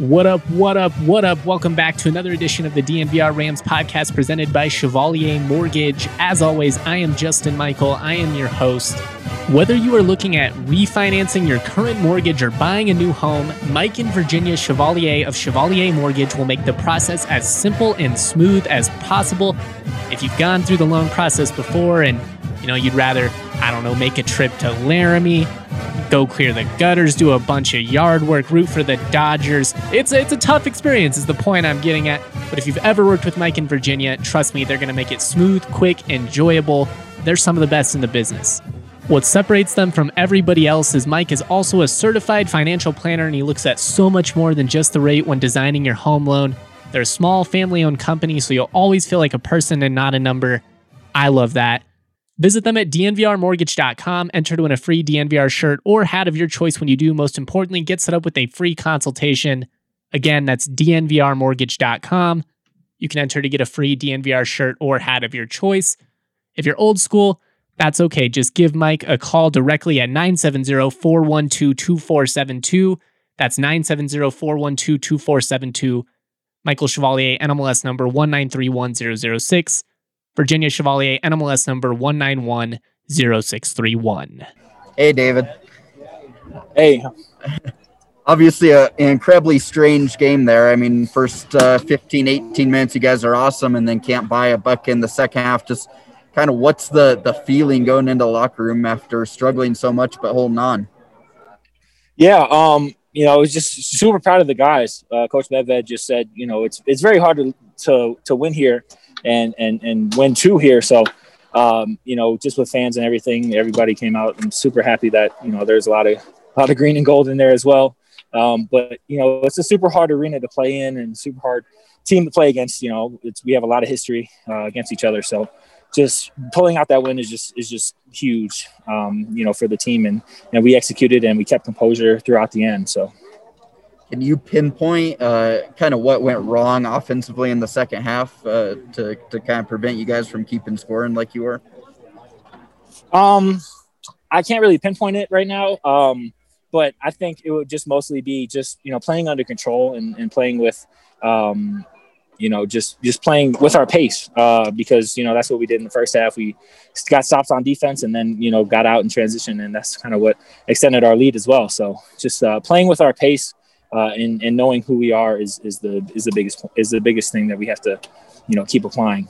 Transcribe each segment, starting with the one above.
What up, what up, what up? Welcome back to another edition of the DNVR Rams podcast presented by Chevalier Mortgage. As always, I am Justin Michael. I am your host. Whether you are looking at refinancing your current mortgage or buying a new home, Mike and Virginia Chevalier of Chevalier Mortgage will make the process as simple and smooth as possible. If you've gone through the loan process before and you know you'd rather, I don't know, make a trip to Laramie, go clear the gutters, do a bunch of yard work, root for the Dodgers. It's a, it's a tough experience, is the point I'm getting at. But if you've ever worked with Mike in Virginia, trust me, they're going to make it smooth, quick, enjoyable. They're some of the best in the business. What separates them from everybody else is Mike is also a certified financial planner and he looks at so much more than just the rate when designing your home loan. They're a small family owned company, so you'll always feel like a person and not a number. I love that. Visit them at dnvrmortgage.com, enter to win a free DNVR shirt or hat of your choice when you do. Most importantly, get set up with a free consultation. Again, that's dnvrmortgage.com. You can enter to get a free DNVR shirt or hat of your choice. If you're old school, that's okay. Just give Mike a call directly at 970 412 2472. That's 970 412 2472. Michael Chevalier, NMLS number 1931006. Virginia Chevalier, NMLS number 1910631. Hey, David. Hey. Obviously, a, an incredibly strange game there. I mean, first uh, 15, 18 minutes, you guys are awesome, and then can't buy a buck in the second half. Just kind of what's the, the feeling going into the locker room after struggling so much but holding on? Yeah, um, you know, I was just super proud of the guys. Uh, Coach Medved just said, you know, it's it's very hard to to, to win here and and and win two here. So, um, you know, just with fans and everything, everybody came out. I'm super happy that you know there's a lot of a lot of green and gold in there as well. Um, but you know, it's a super hard arena to play in and super hard team to play against. You know, it's we have a lot of history uh, against each other, so just pulling out that win is just is just huge. Um, you know, for the team, and and we executed and we kept composure throughout the end. So can you pinpoint uh, kind of what went wrong offensively in the second half uh, to, to kind of prevent you guys from keeping scoring like you were? Um, I can't really pinpoint it right now. Um, but I think it would just mostly be just you know playing under control and, and playing with, um, you know, just just playing with our pace uh, because you know that's what we did in the first half. We got stops on defense and then you know got out in transition, and that's kind of what extended our lead as well. So just uh, playing with our pace uh, and, and knowing who we are is, is the is the biggest is the biggest thing that we have to you know keep applying.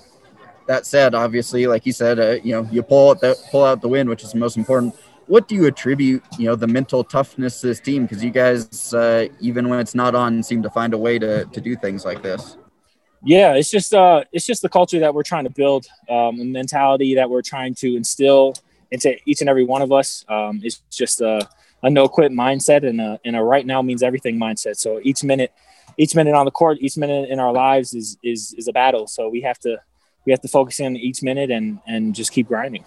That said obviously like you said uh, you know you pull out the pull out the win which is the most important. What do you attribute you know the mental toughness to this team? Because you guys uh, even when it's not on seem to find a way to, to do things like this. Yeah it's just uh it's just the culture that we're trying to build um the mentality that we're trying to instill into each and every one of us. Um it's just uh a no quit mindset and a, and a right now means everything mindset. So each minute, each minute on the court, each minute in our lives is, is, is a battle. So we have to, we have to focus in each minute and, and just keep grinding.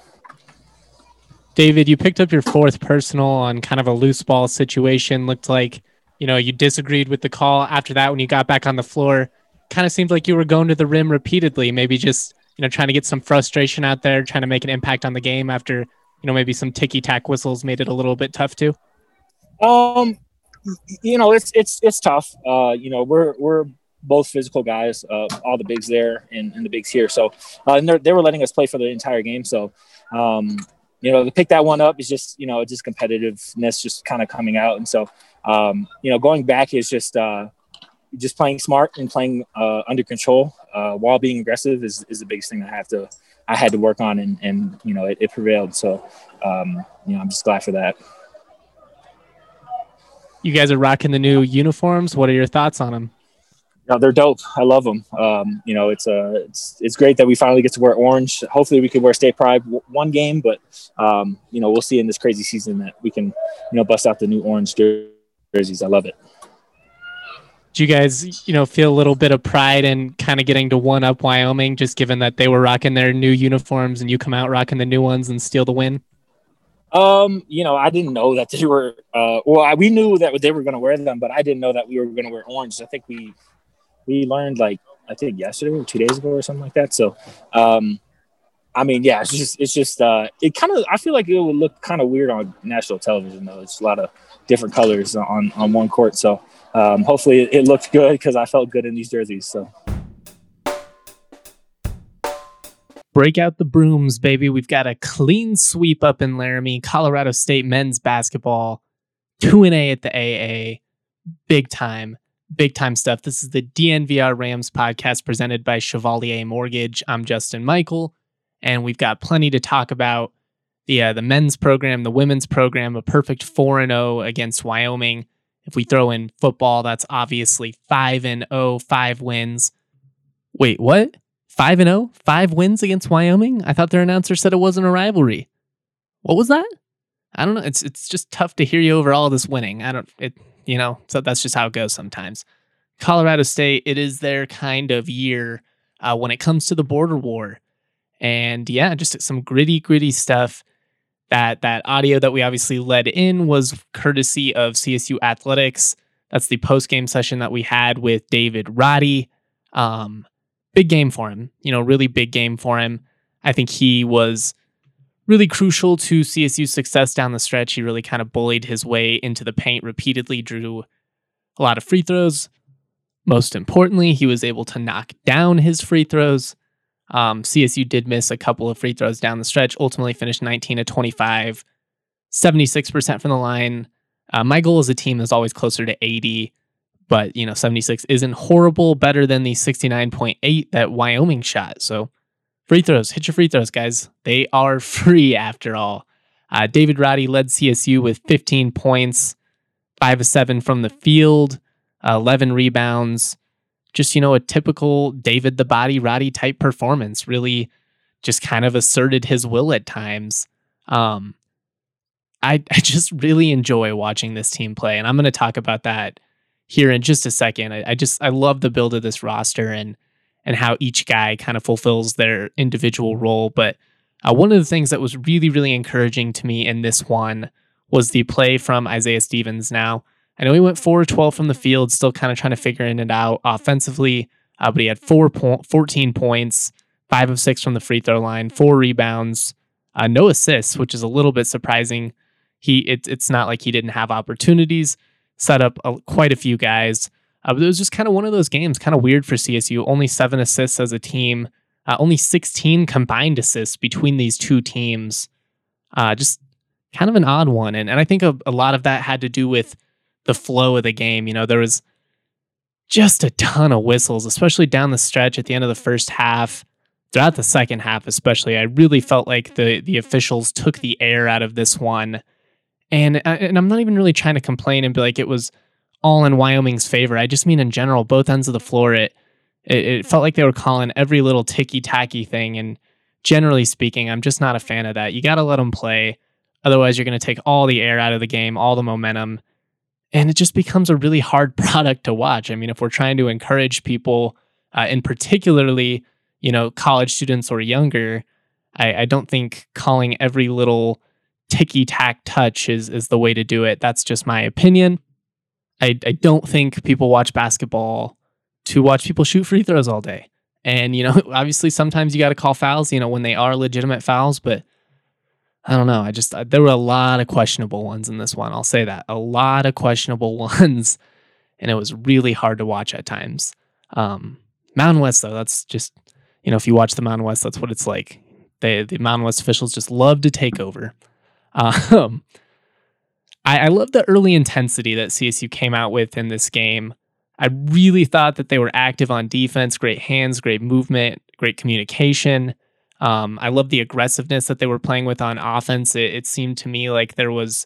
David, you picked up your fourth personal on kind of a loose ball situation. Looked like, you know, you disagreed with the call after that when you got back on the floor. Kind of seemed like you were going to the rim repeatedly, maybe just, you know, trying to get some frustration out there, trying to make an impact on the game after you know maybe some ticky tack whistles made it a little bit tough too? Um, you know it's it's it's tough. Uh, you know we're we're both physical guys, uh, all the bigs there and, and the bigs here. So uh, they were letting us play for the entire game. So um, you know to pick that one up is just you know just competitiveness just kind of coming out. And so um, you know going back is just uh, just playing smart and playing uh, under control uh, while being aggressive is, is the biggest thing I have to I had to work on, and, and you know it, it prevailed. So um, you know I'm just glad for that. You guys are rocking the new uniforms. What are your thoughts on them? No, they're dope. I love them. Um, you know, it's uh, it's it's great that we finally get to wear orange. Hopefully, we could wear State Pride one game, but um, you know, we'll see in this crazy season that we can, you know, bust out the new orange jerseys. I love it do you guys, you know, feel a little bit of pride in kind of getting to one up Wyoming, just given that they were rocking their new uniforms and you come out rocking the new ones and steal the win? Um, you know, I didn't know that they were. Uh, well, I, we knew that they were going to wear them, but I didn't know that we were going to wear orange. I think we we learned like I think yesterday or two days ago or something like that. So, um, I mean, yeah, it's just it's just uh, it kind of I feel like it would look kind of weird on national television though. It's a lot of different colors on on one court, so um, hopefully it, looked good because I felt good in these jerseys. So. Break out the brooms, baby. We've got a clean sweep up in Laramie. Colorado State men's basketball, 2 and A at the AA. Big time, big time stuff. This is the DNVR Rams podcast presented by Chevalier Mortgage. I'm Justin Michael, and we've got plenty to talk about. The uh, the men's program, the women's program, a perfect 4 and 0 against Wyoming. If we throw in football, that's obviously 5 and 0, 5 wins. Wait, what? Five and zero, five wins against Wyoming. I thought their announcer said it wasn't a rivalry. What was that? I don't know. It's it's just tough to hear you over all this winning. I don't it you know, so that's just how it goes sometimes. Colorado State, it is their kind of year uh, when it comes to the border war. And yeah, just some gritty, gritty stuff. That that audio that we obviously led in was courtesy of CSU Athletics. That's the post game session that we had with David Roddy. Um, big game for him. You know, really big game for him. I think he was really crucial to CSU's success down the stretch. He really kind of bullied his way into the paint repeatedly, drew a lot of free throws. Most importantly, he was able to knock down his free throws. Um, CSU did miss a couple of free throws down the stretch, ultimately finished 19 to 25, 76% from the line. Uh, my goal as a team is always closer to 80 but you know 76 isn't horrible better than the 69.8 that wyoming shot. So free throws hit your free throws guys. They are free after all. Uh, david roddy led csu with 15 points 5 of 7 from the field uh, 11 rebounds just you know a typical david the body roddy type performance really just kind of asserted his will at times um, I, I just really enjoy watching this team play and i'm going to talk about that here in just a second. I, I just I love the build of this roster and and how each guy kind of fulfills their individual role. But uh, one of the things that was really really encouraging to me in this one was the play from Isaiah Stevens. Now I know he went 4 12 from the field, still kind of trying to figure it out offensively, uh, but he had four po- 14 points, five of six from the free throw line, four rebounds, uh, no assists, which is a little bit surprising. He it, it's not like he didn't have opportunities set up a, quite a few guys. Uh, but it was just kind of one of those games, kind of weird for CSU. Only seven assists as a team, uh, only 16 combined assists between these two teams. Uh, just kind of an odd one. And, and I think a, a lot of that had to do with the flow of the game. You know, there was just a ton of whistles, especially down the stretch at the end of the first half. Throughout the second half, especially, I really felt like the the officials took the air out of this one and uh, and I'm not even really trying to complain and be like it was all in Wyoming's favor. I just mean in general, both ends of the floor, it it, it felt like they were calling every little ticky tacky thing. And generally speaking, I'm just not a fan of that. You got to let them play, otherwise you're going to take all the air out of the game, all the momentum, and it just becomes a really hard product to watch. I mean, if we're trying to encourage people, uh, and particularly you know college students or younger, I, I don't think calling every little ticky tack touch is is the way to do it. That's just my opinion. I, I don't think people watch basketball to watch people shoot free throws all day. And, you know, obviously sometimes you got to call fouls, you know, when they are legitimate fouls, but I don't know. I just, there were a lot of questionable ones in this one. I'll say that. A lot of questionable ones. And it was really hard to watch at times. Um, Mountain West, though, that's just, you know, if you watch the Mountain West, that's what it's like. They, the Mountain West officials just love to take over. Um, I, I love the early intensity that CSU came out with in this game. I really thought that they were active on defense, great hands, great movement, great communication. Um, I love the aggressiveness that they were playing with on offense. It, it seemed to me like there was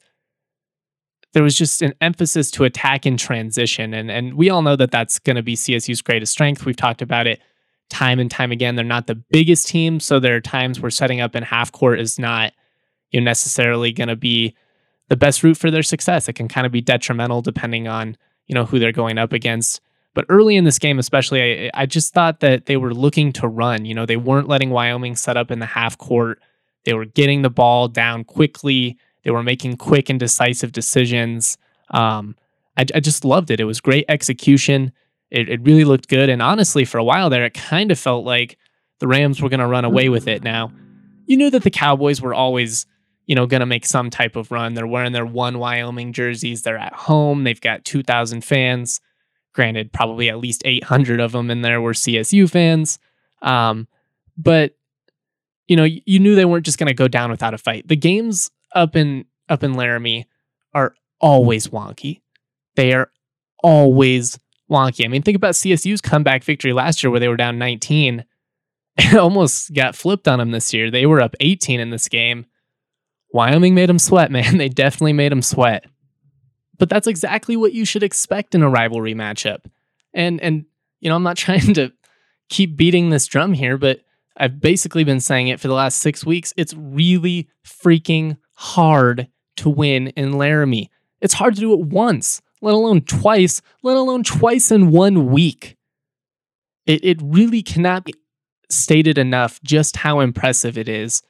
there was just an emphasis to attack in transition, and and we all know that that's going to be CSU's greatest strength. We've talked about it time and time again. They're not the biggest team, so there are times where setting up in half court is not you know, necessarily going to be the best route for their success. It can kind of be detrimental depending on you know who they're going up against. But early in this game, especially, I, I just thought that they were looking to run. You know, they weren't letting Wyoming set up in the half court. They were getting the ball down quickly. They were making quick and decisive decisions. Um, I, I, just loved it. It was great execution. It, it really looked good. And honestly, for a while there, it kind of felt like the Rams were going to run away with it. Now, you knew that the Cowboys were always, you know, going to make some type of run. They're wearing their one Wyoming jerseys. They're at home. They've got 2,000 fans. Granted, probably at least 800 of them in there were CSU fans. Um, but you know, you knew they weren't just going to go down without a fight. The games up in up in Laramie are always wonky. They are always wonky. I mean, think about CSU's comeback victory last year where they were down 19. It almost got flipped on them this year. They were up 18 in this game. Wyoming made them sweat, man. They definitely made them sweat. But that's exactly what you should expect in a rivalry matchup. And and you know, I'm not trying to keep beating this drum here, but I've basically been saying it for the last 6 weeks. It's really freaking hard to win in Laramie. It's hard to do it once let alone twice, let alone twice in one week. It, it really cannot be stated enough just how impressive it is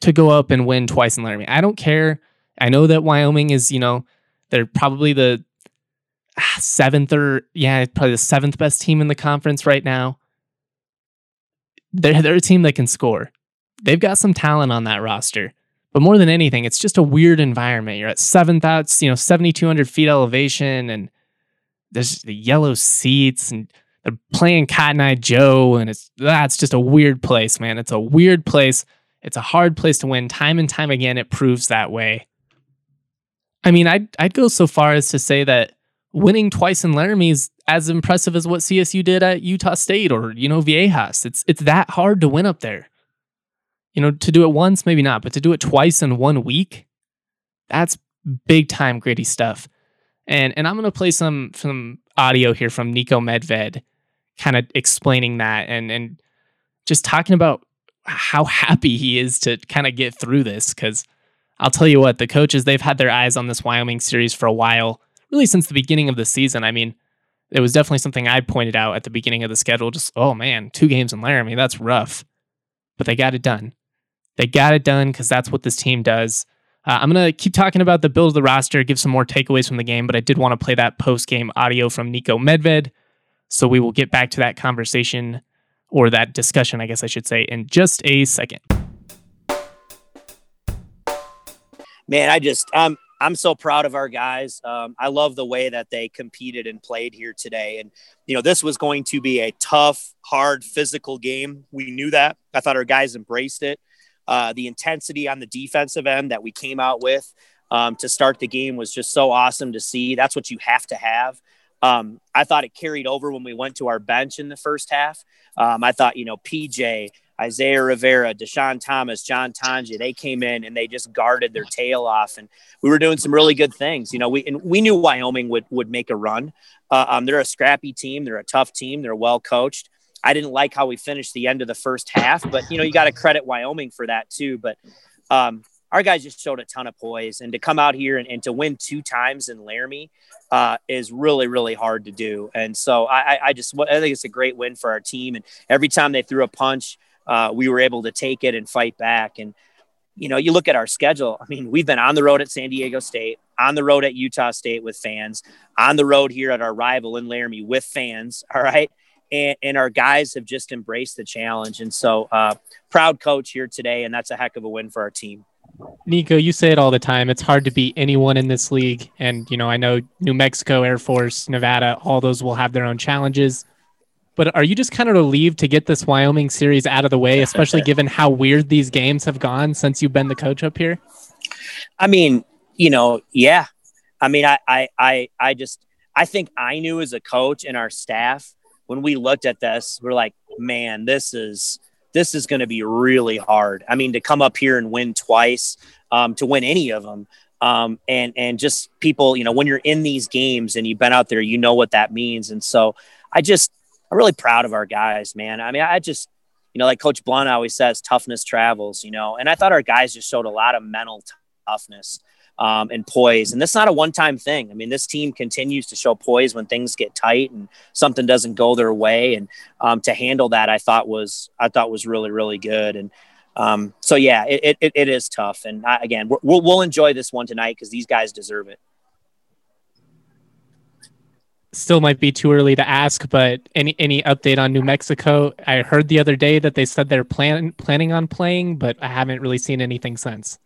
to go up and win twice in Laramie. I don't care. I know that Wyoming is, you know, they're probably the seventh or, yeah, probably the seventh best team in the conference right now. They're, they're a team that can score. They've got some talent on that roster. But more than anything, it's just a weird environment. You're at 7,000, you know, 7,200 feet elevation, and there's the yellow seats, and they're playing Cotton Eye Joe, and it's that's just a weird place, man. It's a weird place. It's a hard place to win. Time and time again, it proves that way. I mean, I'd I'd go so far as to say that winning twice in Laramie is as impressive as what CSU did at Utah State or you know Viejas. It's it's that hard to win up there you know, to do it once, maybe not, but to do it twice in one week, that's big time gritty stuff. And and I'm gonna play some some audio here from Niko Medved, kind of explaining that and and just talking about how happy he is to kind of get through this. Cause I'll tell you what, the coaches, they've had their eyes on this Wyoming series for a while, really since the beginning of the season. I mean, it was definitely something I pointed out at the beginning of the schedule. Just, oh man, two games in Laramie, that's rough. But they got it done. They got it done because that's what this team does. Uh, I'm going to keep talking about the build of the roster, give some more takeaways from the game, but I did want to play that post game audio from Niko Medved. So we will get back to that conversation or that discussion, I guess I should say, in just a second. Man, I just, I'm, I'm so proud of our guys. Um, I love the way that they competed and played here today. And, you know, this was going to be a tough, hard, physical game. We knew that. I thought our guys embraced it. Uh, the intensity on the defensive end that we came out with um, to start the game was just so awesome to see. That's what you have to have. Um, I thought it carried over when we went to our bench in the first half. Um, I thought, you know, PJ, Isaiah Rivera, Dischon Thomas, John Tonje, they came in and they just guarded their tail off. And we were doing some really good things. You know, we, and we knew Wyoming would, would make a run. Uh, um, they're a scrappy team. They're a tough team. They're well coached. I didn't like how we finished the end of the first half, but you know, you got to credit Wyoming for that too. But um, our guys just showed a ton of poise, and to come out here and, and to win two times in Laramie uh, is really, really hard to do. And so I, I just I think it's a great win for our team. And every time they threw a punch, uh, we were able to take it and fight back. And you know, you look at our schedule. I mean, we've been on the road at San Diego State, on the road at Utah State with fans, on the road here at our rival in Laramie with fans. All right and, and our guys have just embraced the challenge. And so, uh, proud coach here today, and that's a heck of a win for our team. Niko, you say it all the time. It's hard to beat anyone in this league. And, you know, I know New Mexico, Air Force, Nevada, all those will have their own challenges. But are you just kind of relieved to get this Wyoming series out of the way, especially given how weird these games have gone since you've been the coach up here? I mean, you know, yeah. I mean, I, I, I, I just, I think I knew as a coach and our staff when we looked at this, we're like, man, this is this is going to be really hard. I mean, to come up here and win twice, um, to win any of them, um, and and just people, you know, when you're in these games and you've been out there, you know what that means. And so, I just I'm really proud of our guys, man. I mean, I just you know, like Coach Blunt always says, toughness travels. You know, and I thought our guys just showed a lot of mental toughness um, and poise. And that's not a one time thing. I mean, this team continues to show poise when things get tight and something doesn't go their way. And um, to handle that, I thought was I thought was really really good. And um, so yeah, it, it, it is tough. And I, again, we'll, we'll enjoy this one tonight because these guys deserve it. Still might be too early to ask, but any any update on New Mexico? I heard the other day that they said they're plan, planning on playing, but I haven't really seen anything since.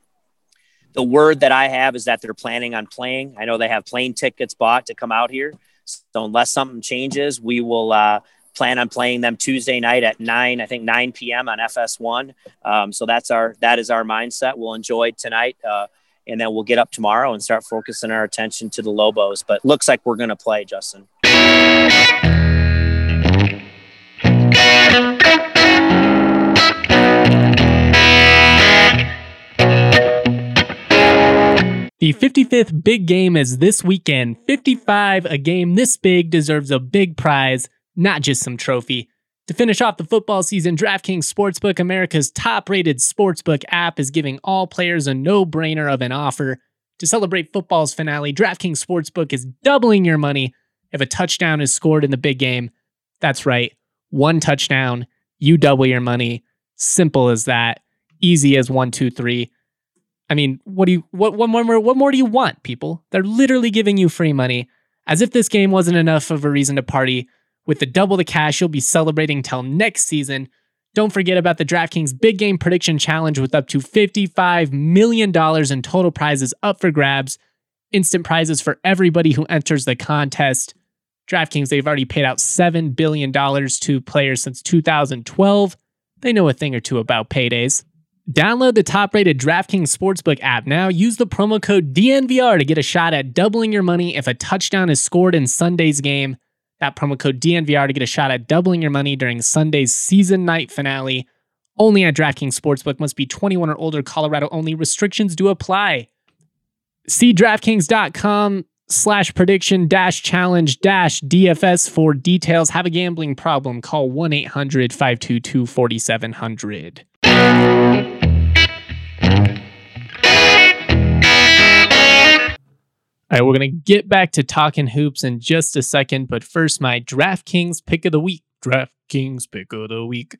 The word that I have is that they're planning on playing. I know they have plane tickets bought to come out here. So unless something changes, we will uh, plan on playing them Tuesday night at nine, I think 9 p.m. on FS1. Um, so that's our that is our mindset. We'll enjoy tonight. Uh, and then we'll get up tomorrow and start focusing our attention to the Lobos. But looks like we're going to play, Justin. The 55th big game is this weekend. 55, a game this big deserves a big prize, not just some trophy. To finish off the football season, DraftKings Sportsbook, America's top rated sportsbook app, is giving all players a no brainer of an offer. To celebrate football's finale, DraftKings Sportsbook is doubling your money if a touchdown is scored in the big game. That's right, one touchdown, you double your money. Simple as that. Easy as one, two, three. I mean, what do you what what more what more do you want, people? They're literally giving you free money. As if this game wasn't enough of a reason to party. With the double the cash you'll be celebrating till next season. Don't forget about the DraftKings Big Game Prediction Challenge with up to $55 million in total prizes up for grabs. Instant prizes for everybody who enters the contest. DraftKings, they've already paid out $7 billion to players since 2012. They know a thing or two about paydays. Download the top rated DraftKings Sportsbook app now. Use the promo code DNVR to get a shot at doubling your money if a touchdown is scored in Sunday's game. That promo code DNVR to get a shot at doubling your money during Sunday's season night finale. Only at DraftKings Sportsbook must be 21 or older. Colorado only. Restrictions do apply. See DraftKings.com slash prediction dash challenge dash DFS for details. Have a gambling problem? Call 1 800 522 4700. All right, we're going to get back to talking hoops in just a second, but first, my DraftKings pick of the week. DraftKings pick of the week.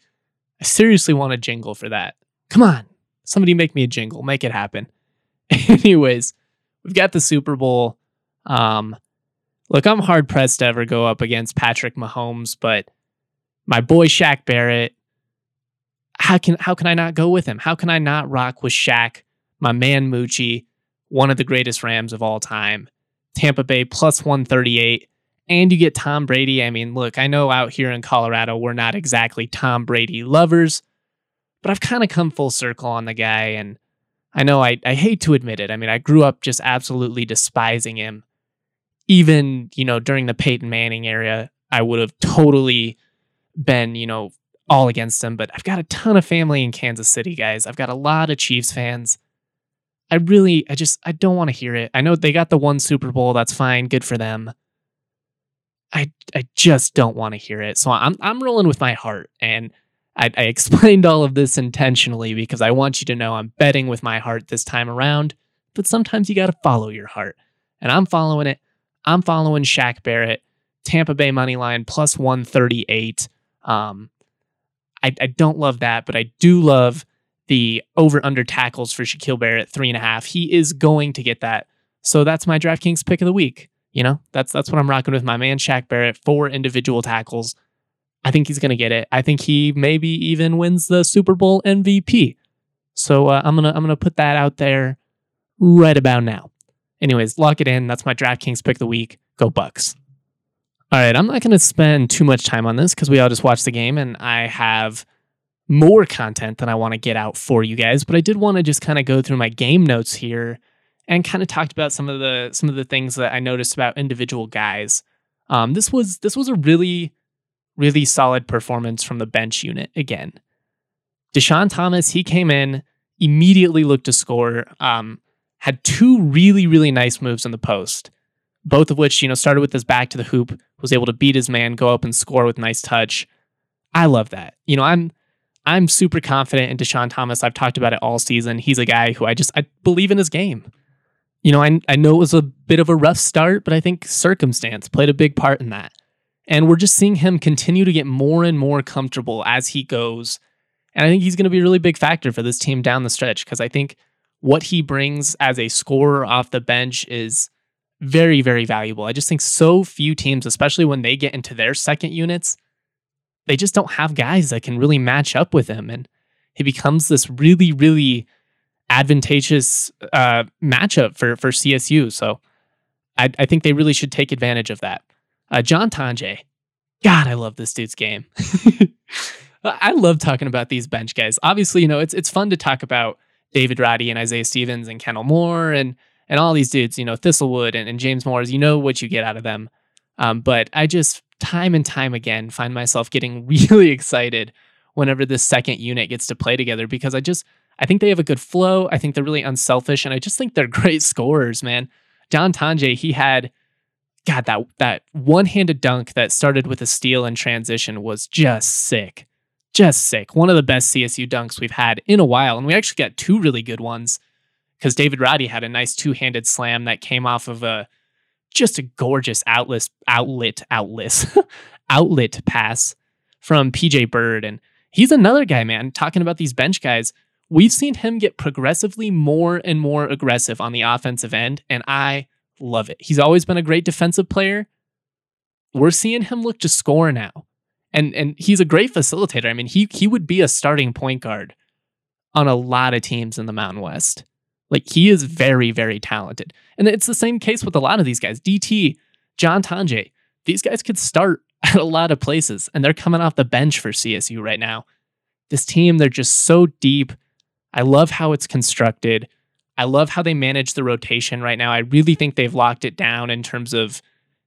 I seriously want a jingle for that. Come on, somebody make me a jingle, make it happen. Anyways, we've got the Super Bowl. Um, look, I'm hard pressed to ever go up against Patrick Mahomes, but my boy Shaq Barrett, how can how can I not go with him? How can I not rock with Shaq, my man Moochie? One of the greatest Rams of all time. Tampa Bay plus 138. And you get Tom Brady. I mean, look, I know out here in Colorado, we're not exactly Tom Brady lovers, but I've kind of come full circle on the guy. And I know I, I hate to admit it. I mean, I grew up just absolutely despising him. Even, you know, during the Peyton Manning era, I would have totally been, you know, all against him. But I've got a ton of family in Kansas City, guys. I've got a lot of Chiefs fans. I really, I just, I don't want to hear it. I know they got the one Super Bowl. That's fine. Good for them. I, I just don't want to hear it. So I'm, I'm rolling with my heart. And I, I explained all of this intentionally because I want you to know I'm betting with my heart this time around. But sometimes you got to follow your heart. And I'm following it. I'm following Shaq Barrett, Tampa Bay money line plus 138. Um, I, I don't love that, but I do love the over under tackles for Shaquille Barrett three and a half. He is going to get that. So that's my DraftKings pick of the week. You know, that's that's what I'm rocking with my man Shaq Barrett. Four individual tackles. I think he's going to get it. I think he maybe even wins the Super Bowl MVP. So uh, I'm gonna I'm gonna put that out there right about now. Anyways, lock it in. That's my DraftKings pick of the week. Go Bucks. All right, I'm not going to spend too much time on this because we all just watched the game, and I have more content than I want to get out for you guys, but I did want to just kind of go through my game notes here and kind of talked about some of the some of the things that I noticed about individual guys. Um, this was this was a really really solid performance from the bench unit again. Dischon Thomas, he came in, immediately looked to score, um, had two really, really nice moves in the post, both of which, you know, started with his back to the hoop, was able to beat his man, go up and score with nice touch. I love that. You know, I'm I'm super confident in Dischon Thomas. I've talked about it all season. He's a guy who I just I believe in his game. You know, I I know it was a bit of a rough start, but I think circumstance played a big part in that. And we're just seeing him continue to get more and more comfortable as he goes. And I think he's going to be a really big factor for this team down the stretch because I think what he brings as a scorer off the bench is very, very valuable. I just think so few teams, especially when they get into their second units, they just don't have guys that can really match up with him. And he becomes this really, really advantageous uh, matchup for, for CSU. So I, I think they really should take advantage of that. Uh, John Tonje. God, I love this dude's game. I love talking about these bench guys. Obviously, you know, it's it's fun to talk about David Roddy and Isaiah Stevens and Kendle Moore and and all these dudes, you know, Thistlewood and, and James Moors, you know what you get out of them. Um, but I just time and time again find myself getting really excited whenever this second unit gets to play together because I just I think they have a good flow. I think they're really unselfish, and I just think they're great scorers, man. John Tonje, he had God, that that one-handed dunk that started with a steal and transition was just sick. Just sick. One of the best CSU dunks we've had in a while. And we actually got two really good ones because David Roddy had a nice two-handed slam that came off of a just a gorgeous outlet outlet outlet outlet pass from PJ Byrd. And he's another guy, man, talking about these bench guys. We've seen him get progressively more and more aggressive on the offensive end, and I love it. He's always been a great defensive player. We're seeing him look to score now. And and he's a great facilitator. I mean, he he would be a starting point guard on a lot of teams in the Mountain West. Like he is very, very talented. And it's the same case with a lot of these guys. DT, John Tonje, these guys could start at a lot of places and they're coming off the bench for CSU right now. This team, they're just so deep. I love how it's constructed. I love how they manage the rotation right now. I really think they've locked it down in terms of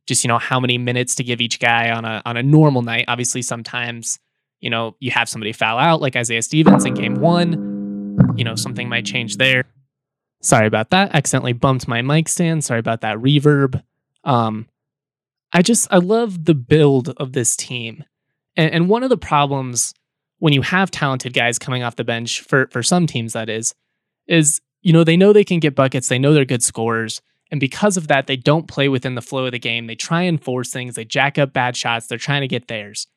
just, you know, how many minutes to give each guy on a on a normal night. Obviously, sometimes, you know, you have somebody foul out like Isaiah Stevens in game one. You know, something might change there. Sorry about that. Accidentally bumped my mic stand. Sorry about that reverb. Um, I just I love the build of this team. And, and one of the problems when you have talented guys coming off the bench for for some teams that is is you know, they know they can get buckets, they know they're good scorers. And because of that, they don't play within the flow of the game. They try and force things, they jack up bad shots, they're trying to get theirs.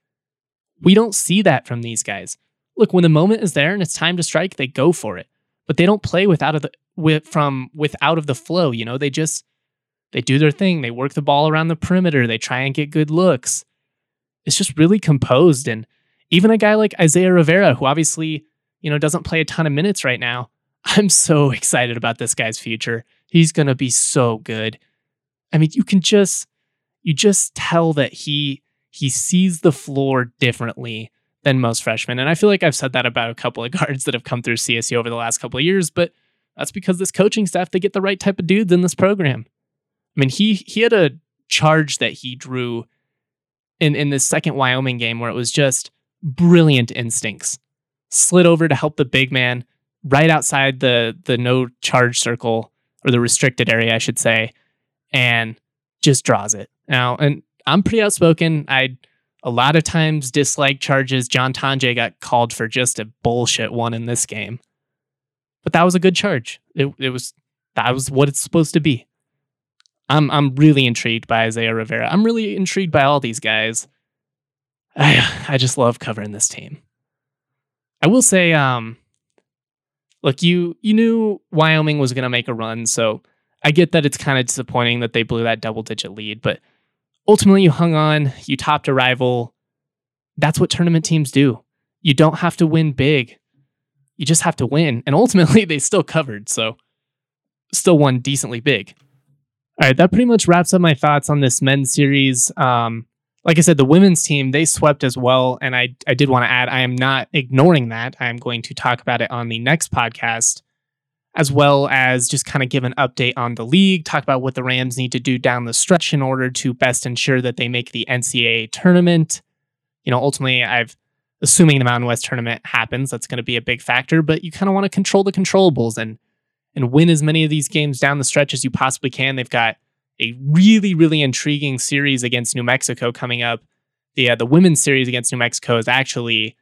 We don't see that from these guys. Look, when the moment is there and it's time to strike, they go for it. But they don't play without of the with from without of the flow, you know, they just they do their thing. They work the ball around the perimeter. They try and get good looks. It's just really composed and even a guy like Isaiah Rivera who obviously, you know, doesn't play a ton of minutes right now, I'm so excited about this guy's future. He's to be so good. I mean, you can just you just tell that he he sees the floor differently than most freshmen. And I feel like I've said that about a couple of guards that have come through CSU over the last couple of years, but that's because this coaching staff they get the right type of dudes in this program. I mean, he he had a charge that he drew in in this second Wyoming game where it was just brilliant instincts. Slid over to help the big man, right outside the the no charge circle or the restricted area, I should say, and just draws it. Now, and I'm pretty outspoken. I a lot of times dislike charges. John Tonje got called for just a bullshit one in this game. But that was a good charge. It, it was that was what it's supposed to be. I'm I'm really intrigued by Isaiah Rivera. I'm really intrigued by all these guys. I I just love covering this team. I will say, um, look, you you knew Wyoming was to make a run, so I get that it's kind of disappointing that they blew that double digit lead, but ultimately you hung on, you topped a rival. That's what tournament teams do. You don't have to win big. You just have to win. And ultimately they still covered, so still won decently big. All right, that pretty much wraps up my thoughts on this men's series. Um, like I said, the women's team, they swept as well. And I, I did want to add, I am not ignoring that. I am going to talk about it on the next podcast, as well as just kind of give an update on the league, talk about what the Rams need to do down the stretch in order to best ensure that they make the NCAA tournament. You know, ultimately, I've assuming the Mountain West tournament happens, that's going to be a big factor, but you kind of want to control the controllables and and win as many of these games down the stretch as you possibly can. They've got a really, really intriguing series against New Mexico coming up. The uh, the women's series against New Mexico is actually,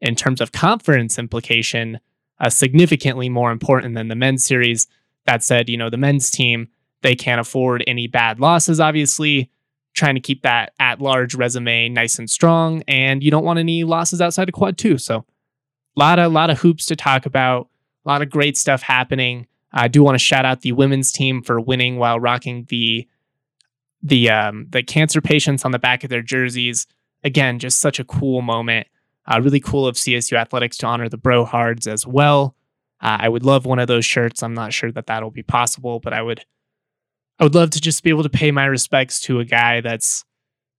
in terms of conference implication, uh, significantly more important than the men's series. That said, you know the men's team they can't afford any bad losses. Obviously, trying to keep that at large resume nice and strong, and you don't want any losses outside of quad two. So, a lot of lot of hoops to talk about. A lot of great stuff happening. I do want to shout out the women's team for winning while rocking the the um, the cancer patients on the back of their jerseys. Again, just such a cool moment. Uh, really cool of CSU Athletics to honor the Brohards as well. Uh, I would love one of those shirts. I'm not sure that that'll be possible, but I would I would love to just be able to pay my respects to a guy that's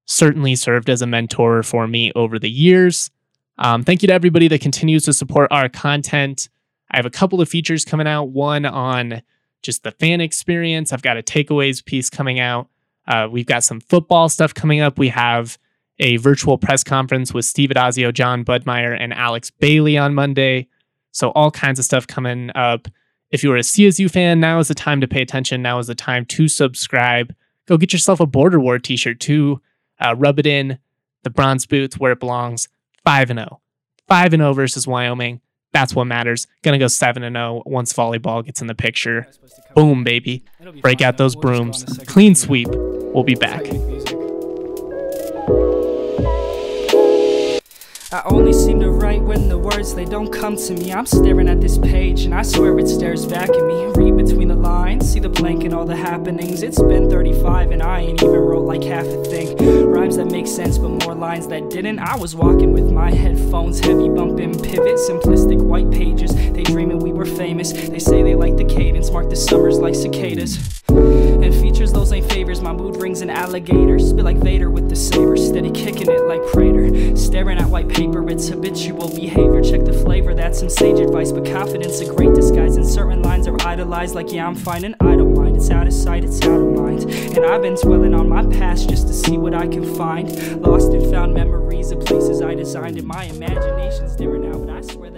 certainly served as a mentor for me over the years. Um, thank you to everybody that continues to support our content. I have a couple of features coming out. One on just the fan experience. I've got a takeaways piece coming out. Uh, we've got some football stuff coming up. We have a virtual press conference with Steve Addazio, John Budmeyer, and Alex Bailey on Monday. So all kinds of stuff coming up. If you are a CSU fan, now is the time to pay attention. Now is the time to subscribe. Go get yourself a Border War t-shirt too. Uh, rub it in the bronze boots where it belongs. 5 and 0. 5 and 0 versus Wyoming. That's what matters. Gonna go 7 and 0 once volleyball gets in the picture. Boom, baby. Break out those brooms. Clean sweep. We'll be back. I only seem to write when the words they don't come to me. I'm staring at this page and I swear it stares back at me. Read between the lines, see the blank and all the happenings. It's been 35 and I ain't even wrote like half a thing. Rhymes that make sense, but more lines that didn't. I was walking with my headphones, heavy bumping pivot, simplistic white pages. They dreaming we were famous. They say they like the cadence, mark the summers like cicadas. Favors. My mood rings an alligator. Spit like Vader with the saber. Steady kicking it like Prater. Staring at white paper, it's habitual behavior. Check the flavor, that's some sage advice. But confidence a great disguise. And certain lines are idolized, like, yeah, I'm fine and I don't mind. It's out of sight, it's out of mind. And I've been dwelling on my past just to see what I can find. Lost and found memories of places I designed. And my imagination's different now, but I swear.